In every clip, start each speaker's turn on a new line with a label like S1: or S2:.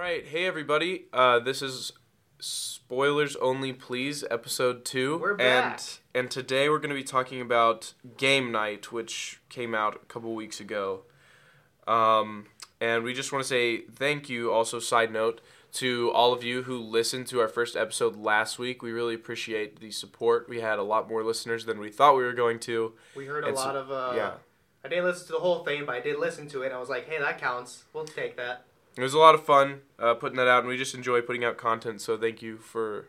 S1: right, hey everybody. Uh, this is spoilers only, please, episode two.
S2: We're back.
S1: And and today we're going to be talking about Game Night, which came out a couple weeks ago. Um, and we just want to say thank you. Also, side note to all of you who listened to our first episode last week. We really appreciate the support. We had a lot more listeners than we thought we were going to.
S2: We heard a
S1: And so-
S2: lot of. Uh,
S1: yeah.
S2: I didn't listen to the whole thing, but I did listen to it. and I was like, hey, that counts. We'll take that.
S1: It was a lot of fun uh, putting that out, and we just enjoy putting out content. So thank you for,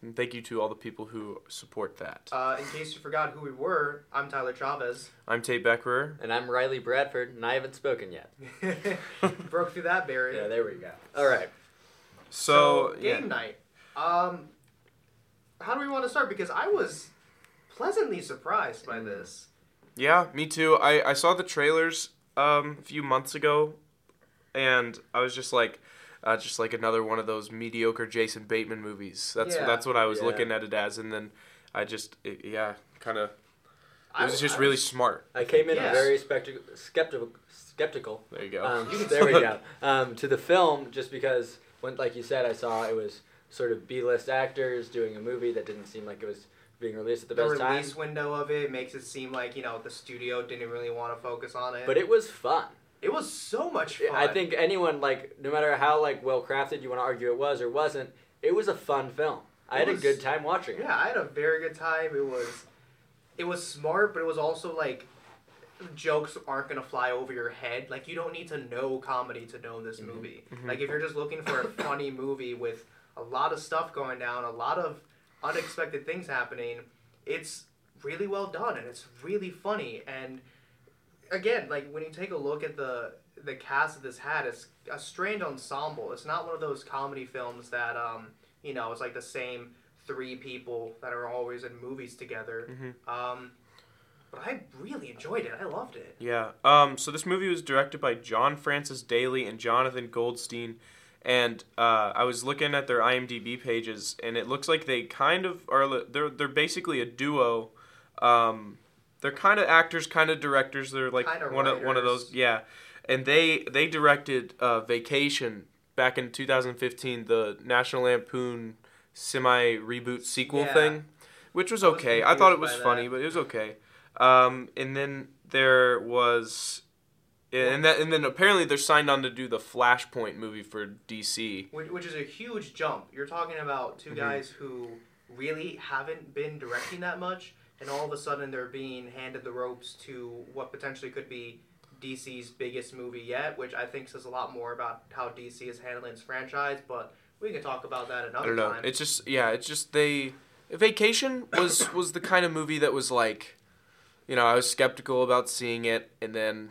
S1: and thank you to all the people who support that.
S2: Uh, in case you forgot who we were, I'm Tyler Chavez.
S1: I'm Tate Becherer.
S3: And I'm Riley Bradford, and I haven't spoken yet.
S2: Broke through that barrier.
S3: Yeah, there we go. All right.
S1: So, yeah,
S2: game night. Um, how do we want to start? Because I was pleasantly surprised by this.
S1: yeah, me too. I I saw the trailers um a few months ago, and I was just like. Uh, just like another one of those mediocre Jason Bateman movies. That's
S2: Yeah.
S1: that's what I was
S3: Yeah.
S1: looking at it as, and then I just it, yeah, kind of. It
S2: I
S1: was just
S2: I
S1: really smart.
S3: I came in
S2: Yes.
S3: very spectac- skeptical, skeptical.
S1: There you go.
S3: Um, there we go. Um, to the film, just because, when, like you said, I saw it was sort of B-list actors doing a movie that didn't seem like it was being released at the
S2: the
S3: best time.
S2: release window of it makes it seem like you know the studio didn't really want to focus on it.
S3: But it was fun.
S2: It was so much fun.
S3: I think anyone like, no matter how like well crafted you want to argue it was or wasn't, it was a fun film. I
S2: It
S3: had
S2: was-
S3: a good time watching it.
S2: Yeah, I had a very good time. It was, it was smart, but it was also like, jokes aren't gonna fly over your head. Like you don't need to know comedy to know this mm-hmm. movie. Mm-hmm. Like if you're just looking for a funny movie with a lot of stuff going down, a lot of unexpected things happening, it's really well done and it's really funny. And again, like when you take a look at the the cast that this had, it's a strange ensemble. It's not one of those comedy films that um, you know, it's like the same three people that are always in movies together.
S1: Mhm.
S2: Um, but I really enjoyed it. I loved it.
S1: Yeah. Um. So this movie was directed by John Francis Daley and Jonathan Goldstein, and uh, I was looking at their IMDb pages, and it looks like they kind of are. They're they're basically a duo. Um, they're kind of actors, kind of directors. They're like
S2: Kinda
S1: one of one of those. Yeah. And they they directed uh, Vacation back in 2015, the National Lampoon semi reboot sequel
S2: Yeah.
S1: thing, which was
S2: I was
S1: okay. I thought it was funny,
S2: that.
S1: but it was okay. Um, and then there was, and that, and then apparently they're signed on to do the Flashpoint movie for DC.
S2: Which, which is a huge jump. You're talking about 2
S1: Mhm.
S2: guys who really haven't been directing that much, and all of a sudden they're being handed the ropes to what potentially could be DC's biggest movie yet, which I think says a lot more about how DC is handling its franchise. But we can talk about that
S1: I
S2: another
S1: don't know.
S2: time.
S1: It's just yeah. It's just they. Vacation was was the kind of movie that was like, you know, I was skeptical about seeing it, and then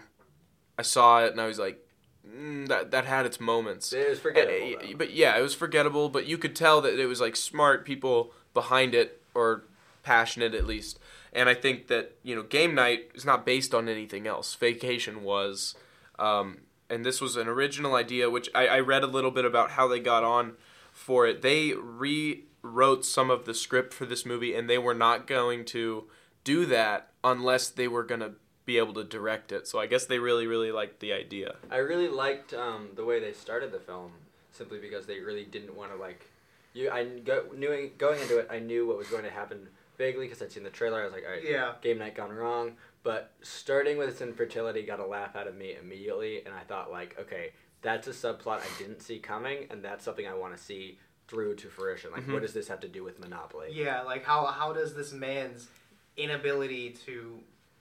S1: I saw it, and I was like, mm, that that had its moments.
S3: It was forgettable.
S1: Uh. But yeah, it was forgettable. But you could tell that it was like smart people behind it, or passionate at least. And I think that you know, Game Night is not based on anything else. Vacation was, um, and this was an original idea, which I, I read a little bit about how they got on for it. They rewrote some of the script for this movie, and they were not going to do that unless they were going to be able to direct it. So I guess they really, really liked the idea.
S3: I really liked um, the way they started the film, simply because they really didn't want to like. You, I go, knew going into it, I knew what was going to happen vaguely because I'd seen the trailer. I was like, all right,
S2: yeah.
S3: game night gone wrong. But starting with its infertility got a laugh out of me immediately, and I thought like, okay, that's a subplot I didn't see coming, and that's something I want to see through to fruition. Like,
S1: Mhm.
S3: what does this have to do with Monopoly?
S2: Yeah, like how how does this man's inability to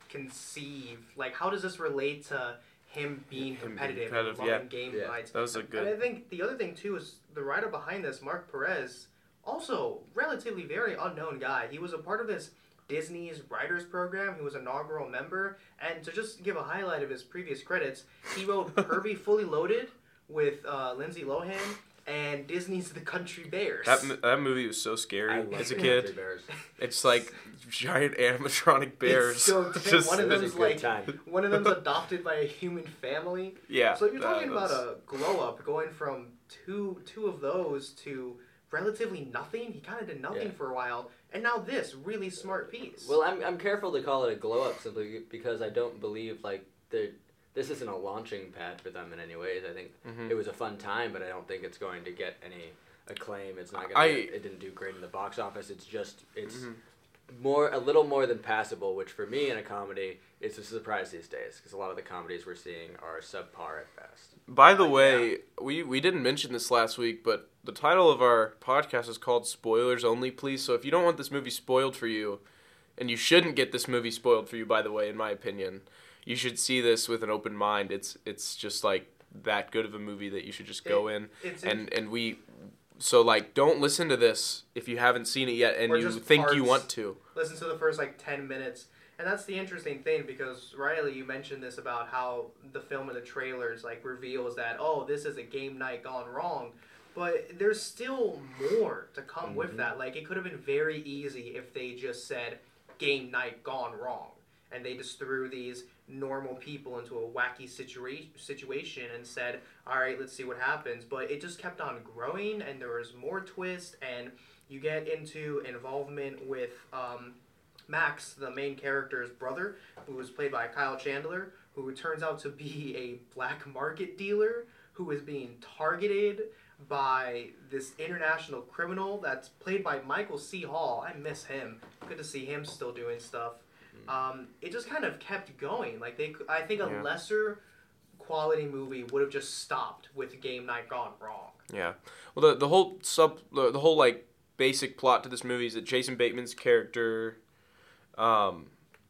S2: conceive like how does this relate to him being
S1: Him being
S2: competitive,
S1: competitive,
S2: and
S1: yeah.
S2: game
S3: Yeah.
S2: nights?
S1: That was a
S2: And I think the other thing too is the writer behind this, Mark Perez, also relatively very unknown guy. He was a part of this Disney's writers program. He was an inaugural member, and to just give a highlight of his previous credits, he wrote Herbie Fully Loaded with uh, Lindsay Lohan and Disney's The Country Bears.
S1: That, that movie was so scary
S3: love
S1: as a kid.
S3: Bears.
S1: It's like giant animatronic bears.
S2: It's so
S1: Just-
S2: One of
S3: It was
S2: them's like
S3: time.
S2: one of them's adopted by a human family.
S1: yeah.
S2: So you're
S1: that
S2: talking about a glow up going from two two of those to relatively nothing. He kind of did nothing
S3: Yeah.
S2: for a while, and now this really smart piece.
S3: Well, I'm, I'm careful to call it a glow up simply because I don't believe like the this isn't a launching pad for them in any ways. I think
S1: Mhm.
S3: it was a fun time, but I don't think it's going to get any acclaim. It's not going.
S1: I-
S3: to It didn't do great in the box office. It's just it's
S1: Mhm.
S3: more a little more than passable, which for me in a comedy is a surprise these days because a lot of the comedies we're seeing are subpar at best.
S1: By the
S2: Uh,
S1: way, we we didn't mention this last week, but the title of our podcast is called "Spoilers Only." Please, so if you don't want this movie spoiled for you, and you shouldn't get this movie spoiled for you, by the way, in my opinion, you should see this with an open mind. It's it's just like that good of a movie that you should just go in
S2: It's
S1: and and we. So like, don't listen to this if you haven't seen it yet and you think you want to.
S2: listen to the first like 10 minutes and that's the interesting thing because riley you mentioned this about how the film and the trailers like reveals that oh this is a game night gone wrong. But there's still more to come with
S3: Mhm.
S2: that. Like it could have been very easy if they just said game night gone wrong. And they just threw these normal people into a wacky situa- situation and said all right let's see what happens. But it just kept on growing and there was more twist and you get into involvement with um, Max, the main character's brother, who was played by Kyle Chandler, who turns out to be a black market dealer who is being targeted by this international criminal that's played by Michael C. Hall. I miss him. Good to see him still doing stuff. Um, it just kind of kept going. Like they, I think a
S1: Yeah.
S2: lesser quality movie would have just stopped with Game Night Gone Wrong.
S1: Yeah. Well, the the whole sub the, the whole like basic plot to this movie is that Jason Bateman's character, um,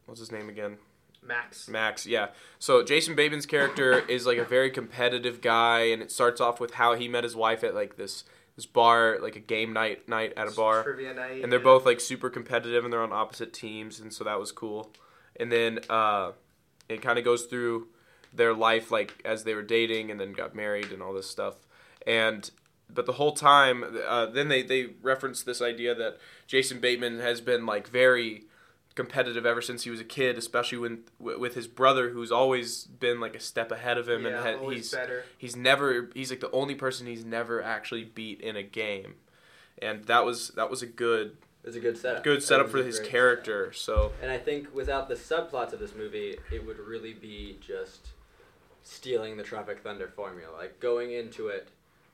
S1: what's his name again?
S2: Max.
S1: Max. Yeah. So Jason Bateman's character is like a very competitive guy, and it starts off with how he met his wife at like this this bar, like a game night night at a bar,
S2: Trivia night.
S1: and they're both like super competitive, and they're on opposite teams, and so that was cool. And then uh, it kind of goes through their life like as they were dating, and then got married, and all this stuff. And but the whole time, uh, then they they reference this idea that Jason Bateman has been like very competitive ever since he was a kid, especially when w- with his brother, who's always been like a step ahead of him,
S2: yeah,
S1: and he's
S2: better.
S1: he's never he's like the only person he's never actually beat in a game, and that was that was a good
S3: It was a good setup.
S1: good setup for his character. So
S3: And I think without the subplots of this movie, it would really be just stealing the Tropic Thunder formula. Like going into it,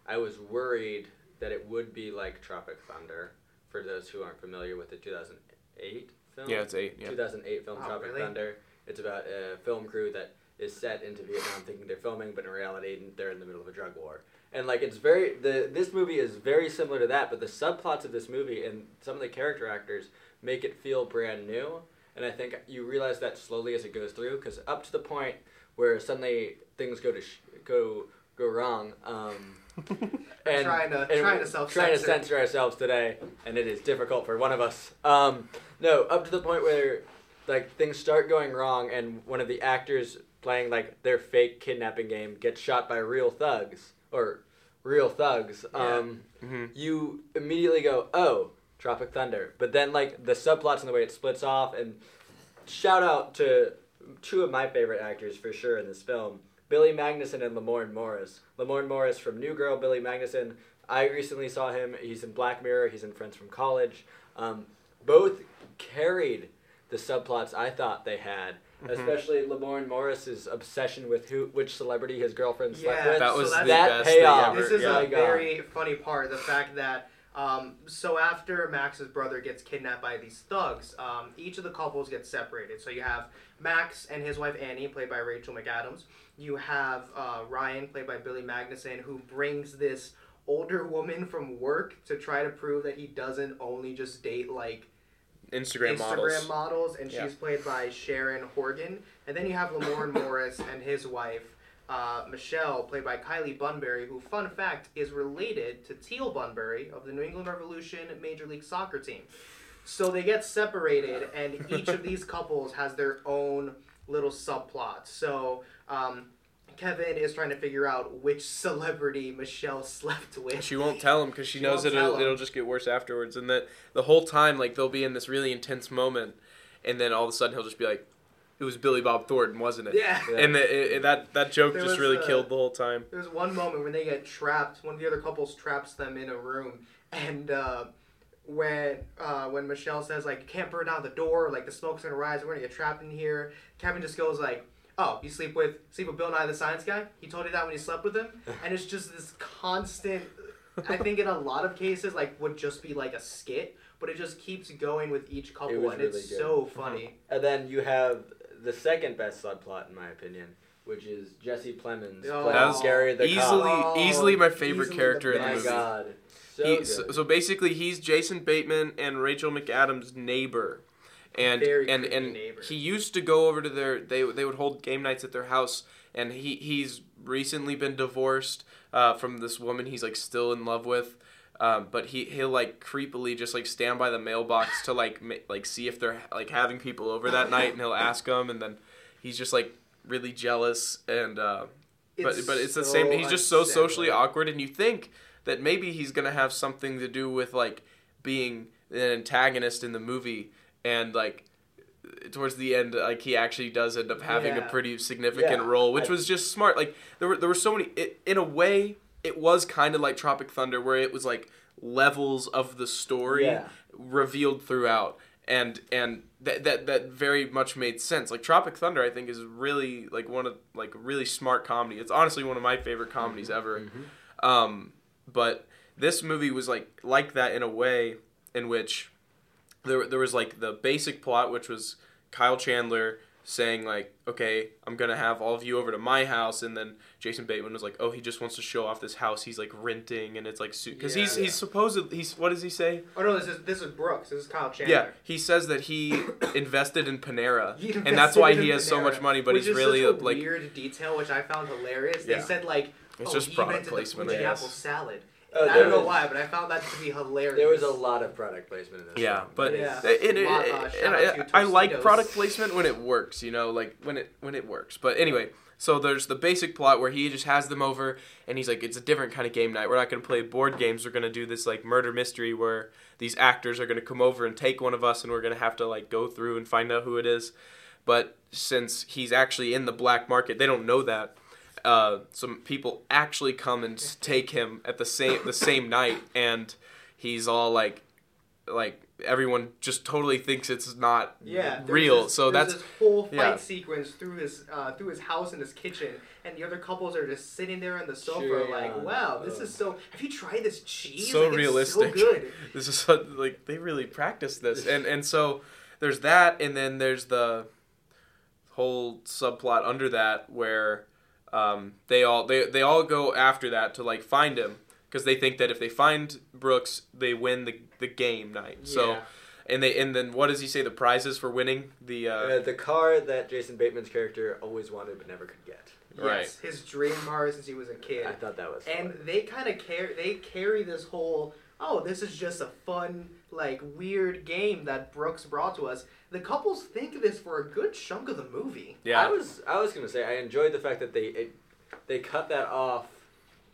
S3: I was worried that it would be like Tropic Thunder. For those who aren't familiar with the 2008 film,
S1: yeah, it's eight. Yeah,
S3: 2008 film
S2: Oh,
S3: Tropic
S2: really?
S3: Thunder. It's about a film crew that is set into Vietnam, thinking they're filming, but in reality they're in the middle of a drug war. And like it's very the this movie is very similar to that, but the subplots of this movie and some of the character actors make it feel brand new. And I think you realize that slowly as it goes through, because up to the point where suddenly things go to sh- go go wrong. Um, and
S2: trying to-
S3: and
S2: trying to self-censor.
S3: trying to censor ourselves today, and it is difficult for one of us. Um, no, up to the point where like things start going wrong, and one of the actors playing like their fake kidnapping game gets shot by real thugs or real thugs. Um,
S1: hmm
S3: you immediately go, oh, Tropic Thunder. But then like the subplots and the way it splits off, and shout out to two of my favorite actors for sure in this film. Billy Magnussen and Lamorne Morris. Lamorne Morris from New Girl, Billy Magnussen. I recently saw him. He's in Black Mirror. He's in Friends from College. Um, both carried the subplots I thought they had,
S1: Mhm.
S3: especially Lamorne Morris's obsession with who, which celebrity his girlfriend slept
S2: Yeah,
S3: with.
S1: That
S2: so
S1: was the
S3: that
S1: best thing
S3: payoff.
S1: ever.
S2: This is
S1: yeah.
S2: A
S3: God.
S2: very funny part. The fact that um, so after Max's brother gets kidnapped by these thugs, um, each of the couples gets separated. So you have Max and his wife Annie, played by Rachel McAdams. You have uh, Ryan, played by Billy Magnussen, who brings this older woman from work to try to prove that he doesn't only just date like
S1: Instagram,
S2: Instagram
S1: models.
S2: models, and
S1: Yeah.
S2: she's played by Sharon Horgan. And then you have Lamorne Morris and his wife, uh, Michelle, played by Kylie Bunbury, who, fun fact, is related to Teal Bunbury of the New England Revolution Major League Soccer team. So they get separated, and each of these couples has their own little subplot. So um, Kevin is trying to figure out which celebrity Michelle slept with.
S1: She won't tell him because she,
S2: She
S1: knows that it'll, it'll just get worse afterwards. And that the whole time, like they'll be in this really intense moment, and then all of a sudden he'll just be like, "It was Billy Bob Thornton, wasn't it?"
S2: Yeah.
S3: Yeah.
S1: And the, it, it- that that joke
S2: There
S1: just really
S2: uh,
S1: killed the whole time.
S2: There's one moment when they get trapped. One of the other couples traps them in a room, and uh, when uh, when Michelle says like, "You can't burn down the door," like the smoke's gonna rise, we're gonna get trapped in here. Kevin just goes like, "Oh, you sleep with sleep with Bill Nye the Science Guy." He told you that when you slept with him, and it's just this constant. I think in a lot of cases, like would just be like a skit, but it just keeps going with each couple,
S3: was
S2: and
S3: really
S2: it's
S3: good.
S2: so uh-huh. funny.
S3: And then you have the second best subplot, in my opinion, which is Jesse Plemons
S2: Oh.
S3: playing
S1: That was
S3: Gary the
S1: easily,
S3: cop.
S2: Oh,
S1: easily my favorite
S2: easily
S1: character
S2: the
S1: in the
S3: My
S1: movie.
S3: God, so
S1: He, so, so basically, he's Jason Bateman and Rachel McAdams' neighbor, and
S2: Very
S1: and and
S2: neighbor.
S1: he used to go over to their they they would hold game nights at their house, and he he's recently been divorced uh, from this woman he's like still in love with. Um, but he he'll like creepily just like stand by the mailbox to like ma- like see if they're like having people over that night, and he'll ask them, and then he's just like really jealous and uh, but but it's the same. He's just so socially awkward, and you think that maybe he's gonna have something to do with like being an antagonist in the movie, and like towards the end, like he actually does end up having a pretty significant
S3: Yeah,
S1: role, which
S3: I-
S1: was just smart. Like there were there were so many. It, in a way, it was kind of like Tropic Thunder, where it was like levels of the story
S3: Yeah.
S1: revealed throughout. And and that, that that very much made sense. Like Tropic Thunder, I think is really like one of like really smart comedy. It's honestly one of my favorite comedies ever.
S3: Mhm.
S1: Um, but this movie was like like that in a way in which there there was like the basic plot, which was Kyle Chandler saying like, "Okay, I'm gonna have all of you over to my house," and then Jason Bateman was like, "Oh, he just wants to show off this house he's like renting, and it's like because he's
S2: Yeah.
S1: he's supposed he's what does he say?
S2: Oh no, this is this is Brooks. This is Kyle Chandler.
S1: Yeah, he says that he invested in Panera,
S2: He
S1: and that's why he has so much money, but he's really
S2: a
S1: like
S2: weird detail, which I found hilarious.
S1: Yeah.
S2: They said like,
S1: It's
S2: oh,
S1: just product placement,
S2: the apple salad.
S3: Oh,
S2: I don't know
S3: was-
S2: why, but I found that to be hilarious.
S3: There was a lot of product placement in this.
S1: Yeah,
S3: film.
S1: but
S2: Yeah.
S3: is-
S1: it, it,
S2: Lot, uh,
S1: and I, I like product placement when it works, you know, like when it when it works. But anyway, so there's the basic plot where he just has them over and he's like, it's a different kind of game night. We're not going to play board games. We're going to do this like murder mystery where these actors are going to come over and take one of us, and we're going to have to like go through and find out who it is. But since he's actually in the black market, they don't know that. Uh, some people actually come and take him at the same the same night, and he's all like, like everyone just totally thinks it's not
S2: Yeah,
S1: real.
S2: this-
S1: so that's
S2: this whole fight
S1: yeah.
S2: sequence through his uh, through his house and his kitchen, and the other couples are just sitting there on the sofa,
S3: Cheering
S2: like,
S3: on.
S2: "Wow, this is so." Have you tried this cheese?
S1: so
S2: Like, it's
S1: realistic.
S2: so good.
S1: this is so, like they really practice this, and and so there's that, and then there's the whole subplot under that where um, they all they they all go after that to like find him because they think that if they find Brooks, they win the the game night. So.
S2: Yeah.
S1: And they and then what does he say the prizes for winning the uh,
S3: Uh, the car that Jason Bateman's character always wanted but never could get.
S1: Right.
S2: Yes, his dream car since he was a kid.
S3: I thought that was.
S2: and
S3: funny.
S2: they kind of carry they carry this whole oh this is just a fun like weird game that brooks brought to us the couples think this for a good chunk of the movie
S1: yeah
S3: I was I was gonna say I enjoyed the fact that they it, they cut that off.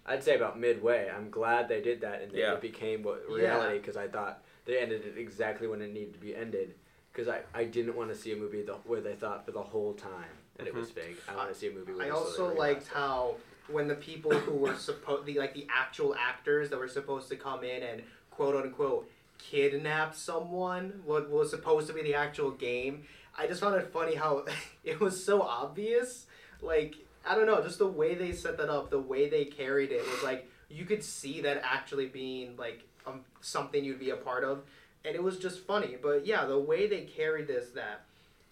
S3: I'd say about midway. I'm glad they did that and that
S1: Yeah.
S3: it became what reality because I thought they ended it exactly when it needed to be ended. Because I, I didn't want to see a movie the, where they thought for the whole time that it was mm-hmm. fake. I want to see a movie. Where
S2: i
S3: they
S2: also liked how when the people who were supposed the like the actual actors that were supposed to come in and quote unquote kidnap someone what was supposed to be the actual game. I just found it funny how it was so obvious. Like i don't know just the way they set that up the way they carried it was like you could see that actually being like um, something you'd be a part of. And it was just funny. But yeah the way they carried this that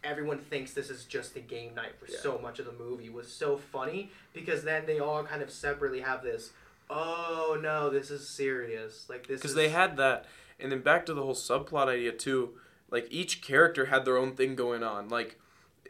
S2: everyone thinks this is just a game night for
S3: Yeah.
S2: so much of the movie was so funny because then they all kind of separately have this oh no this is serious. Like this
S1: because
S2: is
S1: they had that and then back to the whole subplot idea too like each character had their own thing going on like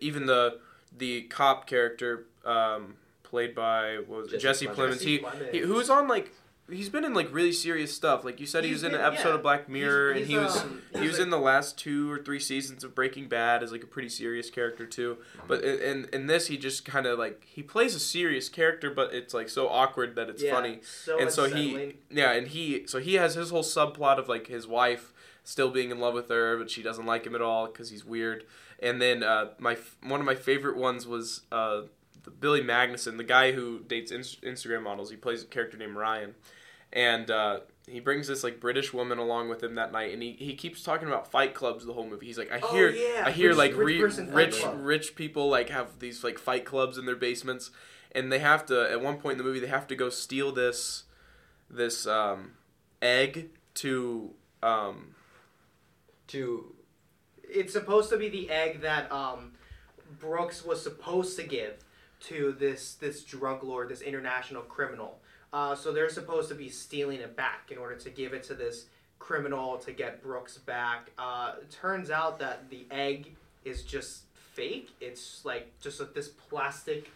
S1: even the the cop character um, played by what was it?
S3: Jesse
S1: Jesse,
S3: Plemons.
S1: Plemons. He, he
S2: Plemons.
S1: who was on like he's been in like really serious stuff. Like you said he
S2: He's
S1: was in an episode
S2: yeah.
S1: of Black Mirror
S2: He's-
S1: and he was
S2: um,
S1: he was
S2: a-
S1: in the last two or three seasons of Breaking Bad as like a pretty serious character too. But in in, in this he just kind of like he plays a serious character but it's like so awkward that it's
S2: yeah,
S1: funny.
S2: so
S1: and so he yeah and he so he has his whole subplot of like his wife still being in love with her but she doesn't like him at all because he's weird. And then uh, my one of my favorite ones was uh, billy magnussen the guy who dates ins- instagram models he plays a character named ryan. And uh, he brings this like British woman along with him that night, and he, he keeps talking about fight clubs the whole movie. He's like, I
S2: Oh,
S1: hear
S2: yeah,
S1: I hear
S2: rich-
S1: like
S2: rich
S1: re- rich rich people like have these like fight clubs in their basements, and they have to at one point in the movie they have to go steal this this um, egg to um,
S3: To
S2: it's supposed to be the egg that um, Brooks was supposed to give to this this drug lord, this international criminal. Uh, so they're supposed to be stealing it back in order to give it to this criminal to get Brooks back. Uh, turns out that the egg is just fake. It's like just a, this plastic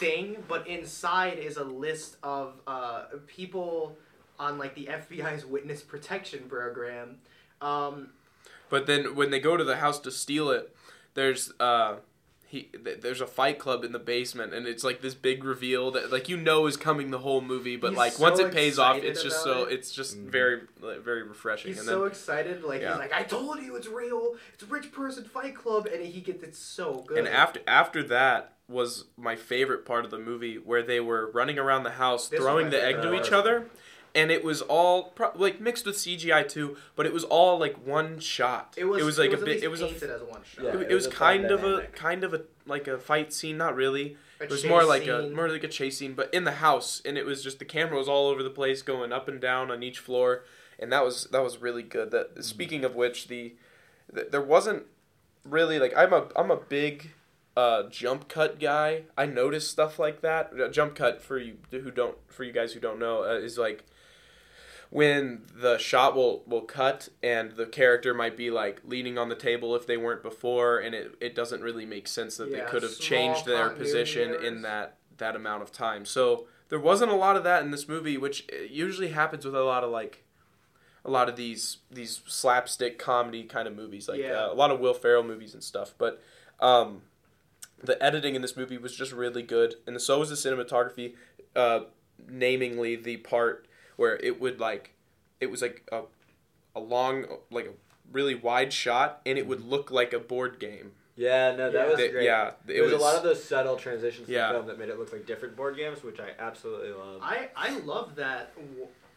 S2: thing, but inside is a list of uh, people on like the FBI's witness protection program. Um,
S1: But then when they go to the house to steal it, there's uh he th- there's a fight club in the basement and it's like this big reveal that like you know is coming the whole movie, but
S2: He's
S1: like
S2: so
S1: once it pays off, it's just so
S2: it.
S1: it's just
S3: Mhm.
S1: very like, very refreshing.
S2: He's
S1: and
S2: so excited, like
S1: Yeah.
S2: he's like, "I told you it's real. It's a rich person fight club," and he gets it so good.
S1: and after after that was my favorite part of the movie where they were running around the house
S2: This
S1: throwing the egg to each other. And it was all pro- like mixed with CGI too, but it was all like one shot.
S2: it was,
S1: it was like
S2: at
S1: a bit. It was a
S2: painted as one shot.
S3: Yeah,
S1: it,
S3: it
S1: it was
S3: was
S1: kind
S3: fun
S1: of a kind of a like a fight scene, not really.
S2: A
S1: It was more like a more like a chase scene, but in the house, and it was just the camera was all over the place, going up and down on each floor, and that was that was really good. That speaking of which, the, th there wasn't really like I'm a I'm a big uh, jump cut guy. I notice stuff like that. Uh, Jump cut for you who don't for you guys who don't know uh, is like when the shot will will cut and the character might be like leaning on the table if they weren't before and it, it doesn't really make sense that
S2: Yeah,
S1: they could have changed their position in that that amount of time so there wasn't a lot of that in this movie which uh, usually happens with a lot of like a lot of these these slapstick comedy kind of movies like
S2: Yeah.
S1: uh, a lot of will ferrell movies and stuff but um, the editing in this movie was just really good and so was the cinematography uh, namingly the part where it would like it was like a, a long like a really wide shot and it would look like a board game
S3: yeah, no, that
S2: Yeah.
S3: was
S1: The-
S3: great.
S1: yeah it
S3: There was,
S1: was
S3: a lot of those subtle transitions
S1: Yeah.
S3: to film that made it look like different board games, which I absolutely love.
S2: I I love that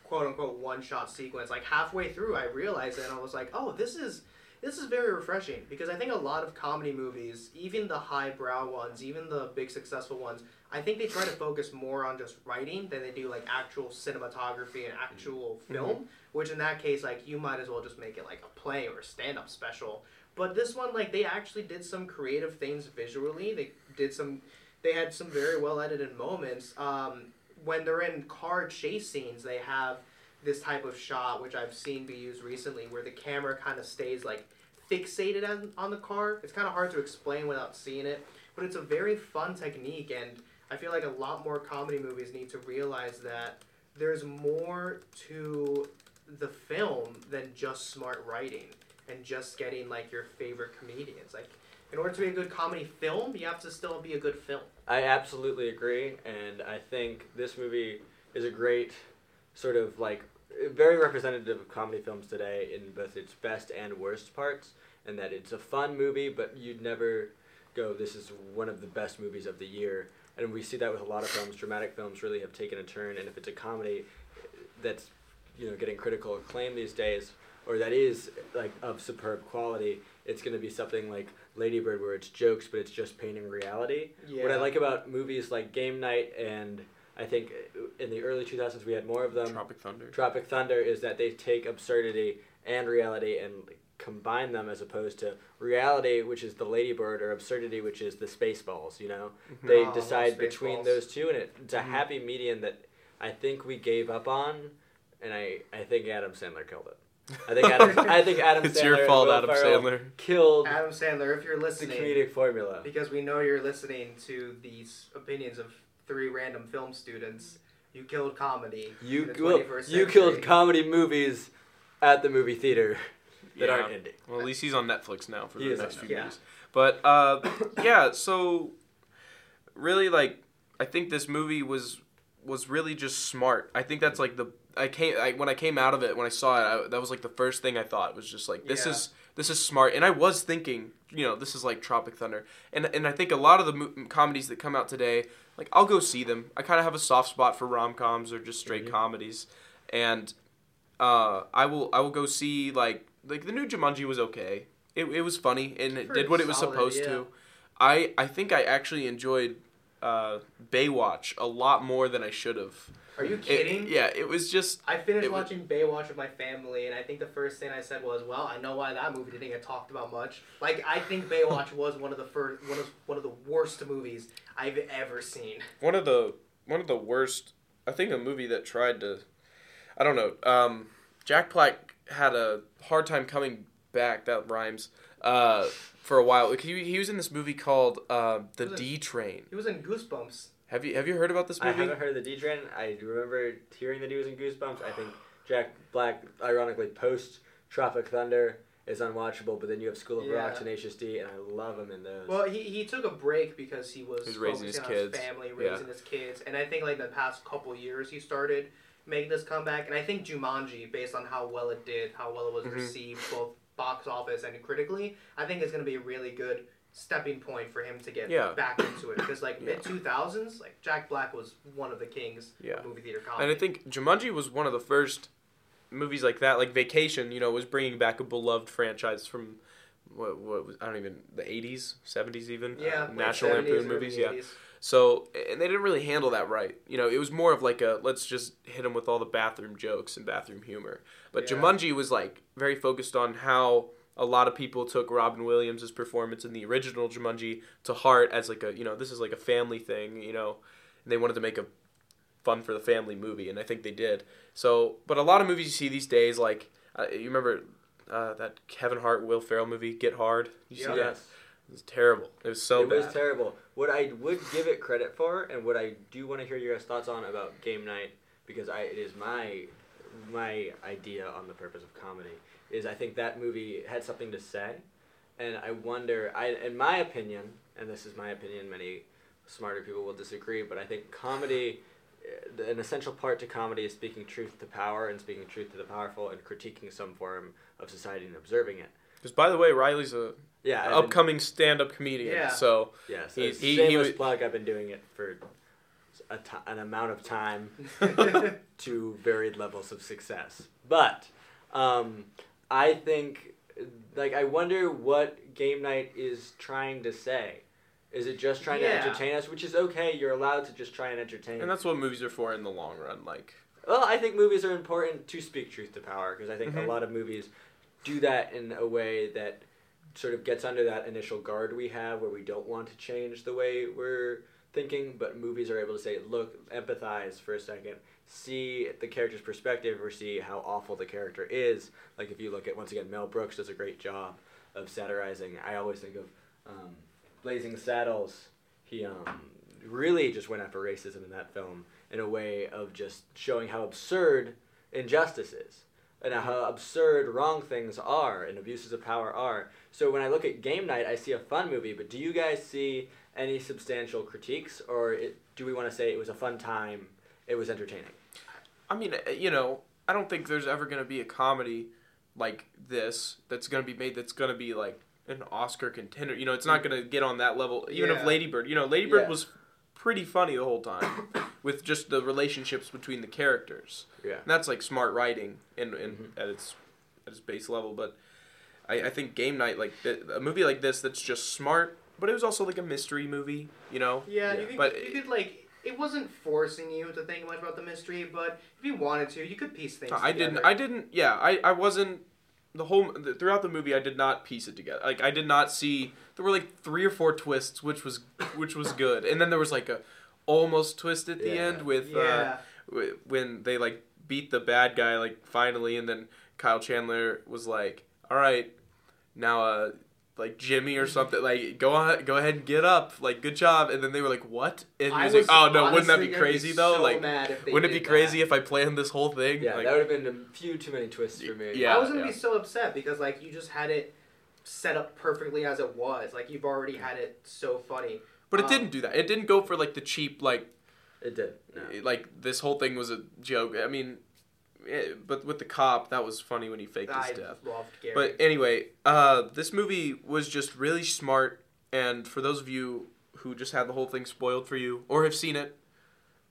S2: quote unquote one shot sequence. Like halfway through, I realized it, and I was like, oh, this is this is very refreshing because I think a lot of comedy movies, even the highbrow ones, even the big successful ones, I think they try to focus more on just writing than they do like actual cinematography and actual film. Which in that case, like you might as well just make it like a play or a stand up special. But this one, like they actually did some creative things visually. They did some. They had some very well edited moments. Um, when they're in car chase scenes, they have this type of shot, which I've seen be used recently, where the camera kind of stays like fixated on, on the car. It's kind of hard to explain without seeing it, but it's a very fun technique, and I feel like a lot more comedy movies need to realize that there's more to the film than just smart writing and just getting like your favorite comedians. Like, in order to be a good comedy film, you have to still be a good film.
S3: I absolutely agree, and I think this movie is a great sort of like very representative of comedy films today in both its best and worst parts, and that it's a fun movie, but you'd never go, "This is one of the best movies of the year." And we see that with a lot of films. Dramatic films really have taken a turn, and if it's a comedy eh, that's you know getting critical acclaim these days, or that is like of superb quality, it's going to be something like Lady Bird, where it's jokes, but it's just painting reality.
S2: Yeah.
S3: What I like about movies like Game Night and I think in the early 2000s we had more of them.
S1: Tropic Thunder.
S3: Tropic Thunder is that they take absurdity and reality and combine them as opposed to reality, which is the Ladybird, or absurdity, which is the Spaceballs. You know, they
S2: Oh,
S3: decide between
S2: Spaceballs.
S3: those two, and it, it's a
S1: Mhm.
S3: happy median that I think we gave up on, and I, I think Adam Sandler killed it. I think Adam, I think Adam
S1: it's
S3: Sandler
S1: your
S3: and
S1: fault,
S3: Will
S1: Adam
S3: Ferrell
S1: Sandler.
S3: killed
S2: Adam Sandler, if you're listening,
S3: the
S2: listening,
S3: comedic formula.
S2: because we know you're listening to these opinions of three random film students, you killed comedy.
S3: You
S2: in the
S3: well,
S2: 21st
S3: you killed comedy movies at the movie theater that
S1: Yeah.
S3: aren't indie.
S1: Well, at least he's on Netflix now for
S3: He
S1: the next few
S2: Netflix. Yeah.
S1: movies. But uh, yeah, so really, like, I think this movie was was really just smart. I think that's like the I came I, when I came out of it when I saw it. I, that was like the first thing I thought was just like this
S2: Yeah.
S1: is this is smart. And I was thinking, you know, this is like Tropic Thunder. And and I think a lot of the mo- comedies that come out today, like I'll go see them. I kind of have a soft spot for rom coms or just straight
S3: Mhm.
S1: comedies. and uh, I will I will go see like like the new Jumanji was okay. It, it was funny and it
S2: Pretty
S1: did what it was
S2: solid,
S1: supposed
S2: yeah.
S1: to. I I think I actually enjoyed uh, Baywatch a lot more than I should have.
S2: Are you
S1: It-
S2: kidding?
S1: yeah, it was just
S2: I finished
S1: It was-
S2: watching Baywatch with my family, and I think the first thing I said was, "Well, I know why that movie didn't get talked about much." Like, I think Baywatch was one of the first, one of one of the worst movies I've ever seen.
S1: one of the one of the worst. I think a movie that tried to, I don't know. Um, Jack Black had a hard time coming back. That rhymes. Uh, for a while, he, he was in this movie called uh, The D Train.
S2: He was in Goosebumps.
S1: Have you have you heard about this movie?
S3: I haven't heard of the D Train. I remember hearing that he was in Goosebumps. I think Jack Black, ironically, post Tropic Thunder is unwatchable, but then you have School of Rock,
S2: Yeah.
S3: Tenacious D, and I love him in those.
S2: Well, he, he took a break because he was
S1: He was raising his
S2: focusing on
S1: kids.
S2: his family,
S1: Yeah.
S2: raising his kids, and I think like the past couple years he started making this comeback, and I think Jumanji, based on how well it did, how well it was
S1: Mhm.
S2: received both box office and critically, I think it's going to be a really good stepping point for him to get
S1: Yeah.
S2: back into it because like
S1: Yeah.
S2: mid 2000s like Jack Black was one of the kings
S1: Yeah.
S2: of movie theater comedy
S1: And I think Jumanji was one of the first movies like that. Like Vacation, you know, was bringing back a beloved franchise from what what was I don't even the eighties, seventies even.
S2: yeah
S1: uh, National
S2: 70s,
S1: Lampoon movies. Yeah.
S2: 80s.
S1: So and they didn't really handle that right. You know, it was more of like a let's just hit them with all the bathroom jokes and bathroom humor. But
S2: Yeah.
S1: Jumanji was like very focused on how a lot of people took Robin Williams' performance in the original Jumanji to heart as like a you know this is like a family thing. You know, and they wanted to make a fun for the family movie, and I think they did. So, but a lot of movies you see these days, like uh, you remember uh, that Kevin Hart Will Ferrell movie Get Hard. You see
S2: Yeah.
S1: that?
S3: yes.
S1: It was terrible. It was so
S3: it
S1: bad.
S3: was terrible. What I would give it credit for, and what I do want to hear your guys' thoughts on about Game Night, because I it is my my idea on the purpose of comedy, is I think that movie had something to say, and I wonder, I in my opinion, and this is my opinion, many smarter people will disagree, but I think comedy. uh, An essential part to comedy is speaking truth to power and speaking truth to the powerful and critiquing some form of society and observing it.
S1: Because by the way, Riley's a
S3: Yeah, and-
S1: upcoming stand-up comedian.
S2: Yeah.
S1: So
S3: Yes,
S1: He-
S3: he,
S1: he- he
S3: shameless
S1: was-
S3: plug. I've been doing it for a an amount of time to varied levels of success. But um, I think, like, I wonder what game night is trying to say. Is it just trying
S2: Yeah.
S3: to entertain us? Which is okay. You're allowed to just try and entertain.
S1: and that's what movies are for in the long run. Like
S3: Well, I think movies are important to speak truth to power because I think
S1: Mhm.
S3: a lot of movies do that in a way that sort of gets under that initial guard we have where we don't want to change the way we're thinking, but movies are able to say, look, empathize for a second, see the character's perspective or see how awful the character is. Like if you look at, once again, Mel Brooks does a great job of satirizing. I always think of um, Blazing Saddles. He um, really just went after racism in that film in a way of just showing how absurd injustice is and how absurd wrong things are and abuses of power are. So when I look at Game Night, I see a fun movie, but do you guys see any substantial critiques or it, do we want to say it was a fun time, it was entertaining?
S1: I mean, uh, you know, I don't think there's ever going to be a comedy like this that's going to be made that's going to be like an Oscar contender. You know, it's not going to get on that level. Even
S2: Yeah.
S1: if Lady Bird, you know, Lady Bird
S3: Yeah.
S1: was pretty funny the whole time with just the relationships between the characters.
S3: Yeah.
S1: And that's like smart writing in, in
S3: Mhm.
S1: at its at its base level. But I, I think Game Night, like a movie like this, that's just smart, but it was also like a mystery movie. You know,
S2: Yeah,
S3: Yeah.
S2: you could,
S1: But-
S2: you could like it wasn't forcing you to think much about the mystery, but if you wanted to, you could piece things.
S1: I didn't. I didn't. Yeah, I, I wasn't. The whole the, throughout the movie, I did not piece it together. Like I did not see. There were like three or four twists, which was which was good, and then there was like a almost twist at the
S3: Yeah.
S1: end with uh,
S2: Yeah,
S1: w- when they like beat the bad guy like finally, and then Kyle Chandler was like, "All right, now uh." Like Jimmy or something, like go on, go ahead and get up, like good job. And then they were like, "What?" And he
S2: I
S1: was, like, "Oh no, wouldn't that be crazy though?
S2: so
S1: like,
S2: mad if they
S1: wouldn't it be crazy
S2: that.
S1: if I planned this whole thing?"
S3: Yeah,
S1: like,
S3: that would have been a few too many twists for me.
S1: Yeah.
S2: I was gonna
S1: yeah.
S2: be so upset because like you just had it set up perfectly as it was. Like you've already had it so funny.
S1: But it
S2: Um,
S1: didn't do that. It didn't go for like the cheap like
S3: It did. No.
S1: like this whole thing was a joke. I mean, eh, but with the cop, that was funny when he faked
S2: I
S1: his death.
S2: loved Gary.
S1: But anyway, uh, this movie was just really smart. And for those of you who just had the whole thing spoiled for you or have seen it,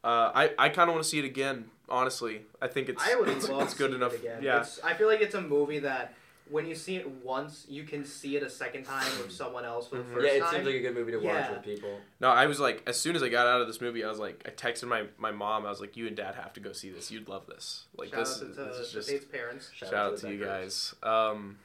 S1: uh, I I kind of want to see it again Honestly, I think it's
S2: I would
S1: it's,
S2: love
S1: it's good
S2: seeing
S1: enough.
S2: It again.
S1: Yeah,
S2: It's, I feel like it's a movie that when you see it once, you can see it a second time with someone else for the
S1: Mhm.
S2: first
S3: yeah, it
S2: time.
S3: seems like a good movie to watch
S2: Yeah.
S3: with people.
S1: no, I was like, as soon as I got out of this movie, I was like, I texted my my mom. I was like, you and dad have to go see this. You'd love this. Like
S2: Shout
S1: this,
S2: out
S1: is,
S2: to,
S1: this is just
S2: Tate's parents.
S1: shout, out
S3: the
S1: to you
S3: Beckers.
S1: guys. Um,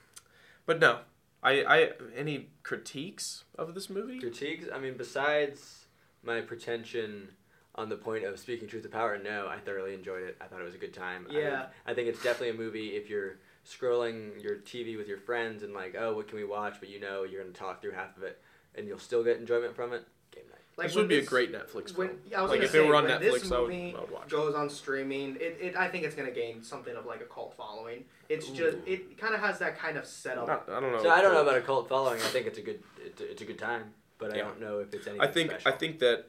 S1: but no, I I any critiques of this movie?
S3: Critiques? I mean, besides my pretension on the point of speaking truth to power, no, I thoroughly enjoyed it. I thought it was a good time. I-
S2: Yeah.
S3: I, think it's definitely a movie if you're scrolling your TV with your friends and like, oh, what can we watch? But you know you're going to talk through half of it and you'll still get enjoyment from it. Game night.
S2: Like
S1: this would be a great Netflix film.
S2: When yeah, I was
S1: like if
S2: say,
S1: it were on Netflix, I would, I would watch. it.
S2: goes on streaming, it, it I think it's gonna gain something of like a cult following. It's just it kind of has that kind of setup.
S1: Not- I don't know.
S3: So I don't know about a cult following. I think it's a good it's a, it's a good time, but I don't know if it's anything
S1: I think
S3: special.
S1: I think that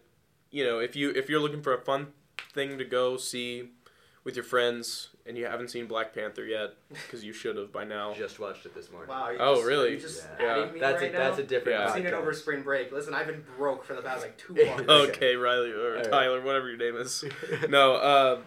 S1: you know if you if you're looking for a fun thing to go see with your friends and you haven't seen Black Panther yet because you should have by now.
S3: just watched it this morning.
S2: Wow. You
S1: Oh,
S2: just,
S1: really?
S2: You just
S3: Yeah.
S2: me
S3: That's
S2: right
S3: a that's a different.
S1: Yeah.
S2: I've seen it over spring break. Listen, I've been broke for the past like two
S3: Yeah.
S2: months.
S1: Okay, Riley or
S3: Alright.
S1: Tyler, whatever your name is. no, uh,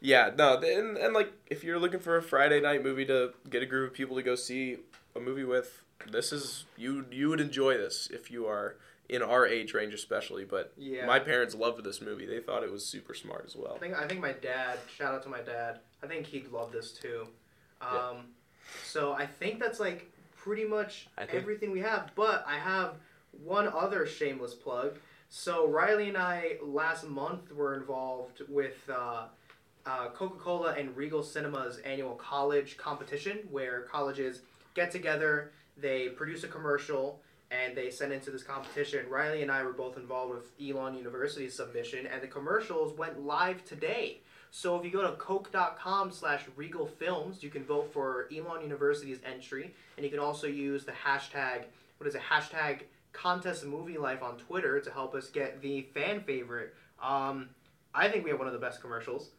S1: yeah, no, and, and like if you're looking for a Friday night movie to get a group of people to go see a movie with, this is you you would enjoy this if you are in our age range especially. But
S2: Yeah.
S1: my parents loved this movie; they thought it was super smart as well.
S2: I think I think my dad. Shout out to my dad. I think he'd love this too. Um,
S3: Yeah.
S2: So I think that's like pretty much everything we have. But I have one other shameless plug. So Riley and I last month were involved with uh, uh, Coca-Cola and Regal Cinema's annual college competition, where colleges get together, they produce a commercial, and they send into this competition. Riley and I were both involved with Elon University's submission, and the commercials went live today. So if you go to coke.com slash regal films, you can vote for Elon University's entry, and you can also use the hashtag, what is it, hashtag contest movie life on Twitter to help us get the fan favorite. Um, I think we have one of the best commercials.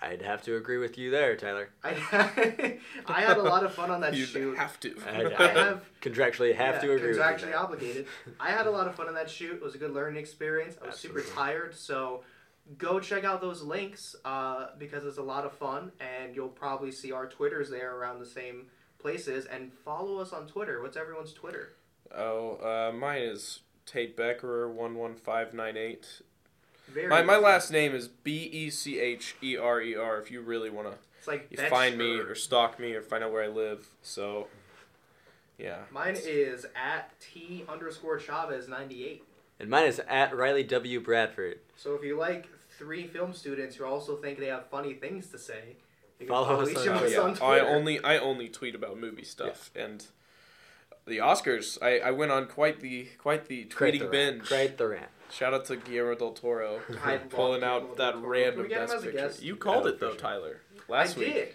S3: I'd have to agree with you there, Tyler.
S2: I, I had a lot of fun on that shoot.
S1: you
S2: shoot.
S1: have to.
S3: I,
S2: I have
S3: contractually have
S2: yeah,
S3: to agree with you.
S2: contractually obligated. I had a lot of fun on that shoot. It was a good learning experience. I was super tired, so go check out those links uh, because it's a lot of fun, and you'll probably see our Twitters there around the same places. And follow us on Twitter. What's everyone's Twitter?
S1: Oh, uh, mine is Tate Becherer one one five nine eight.
S2: Very
S1: My my
S2: easy.
S1: last name is B E C H E R E R. If you really wanna
S2: like
S1: find me or stalk me or find out where I live. So, yeah.
S2: Mine is at T underscore Chavez ninety eight.
S3: And mine is at Riley W. Bradford.
S2: So if you like three film students who also think they have funny things to say, you can
S3: Follow
S2: follow,
S3: us on-
S2: of
S1: Oh,
S2: us
S1: yeah.
S2: on
S1: I only I only tweet about movie stuff and the Oscars. I, I went on quite the quite the
S3: Quite
S1: tweeting
S3: the rant.
S1: binge.
S3: Quite the rant.
S1: Shout out to Guillermo del Toro
S2: I love
S1: pulling out that random
S2: we get him
S1: best picture. You called
S3: Oh,
S1: it though. Tyler. Last
S2: I
S1: week
S2: did.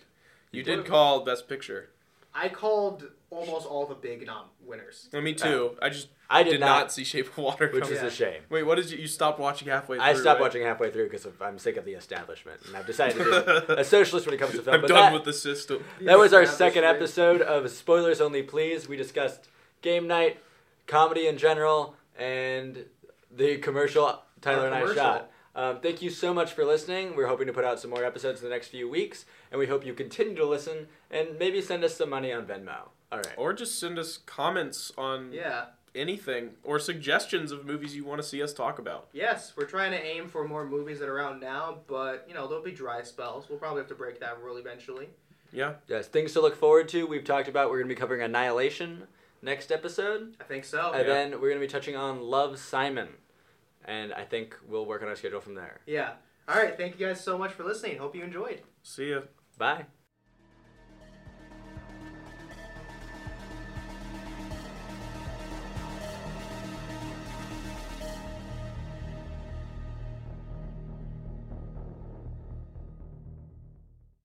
S1: you
S2: You
S1: did call best picture.
S2: I called almost all the big nom winners.
S1: Uh, me too. I just
S3: I
S1: did,
S3: did
S1: not,
S3: not,
S1: see Shape of Water.
S3: which is
S2: Yeah.
S3: a shame.
S1: Wait, what did you? You stopped watching halfway through.
S3: I stopped
S1: right?
S3: watching halfway through because I'm sick of the establishment, and I've decided to be a socialist when it comes to film.
S1: I'm
S3: but
S1: done
S3: that,
S1: with the system.
S3: that was our second episode of Spoilers Only Please. We discussed game night, comedy in general, and the commercial Tyler
S2: Our
S3: and I
S2: commercial.
S3: shot. Um, thank you so much for listening. We're hoping to put out some more episodes in the next few weeks, and we hope you continue to listen and maybe send us some money on Venmo. All right.
S1: Or just send us comments on
S2: Yeah.
S1: anything or suggestions of movies you want to see us talk about.
S2: Yes, we're trying to aim for more movies that are out now, but you know there'll be dry spells. We'll probably have to break that rule eventually.
S1: Yeah.
S3: Yes, things to look forward to. We've talked about we're going to be covering Annihilation next episode.
S2: I think so.
S3: And
S1: yeah.
S3: then we're going to be touching on Love Simon. And I think we'll work on our schedule from there.
S2: Yeah. All right. Thank you guys so much for listening. Hope you enjoyed.
S1: See ya.
S3: Bye.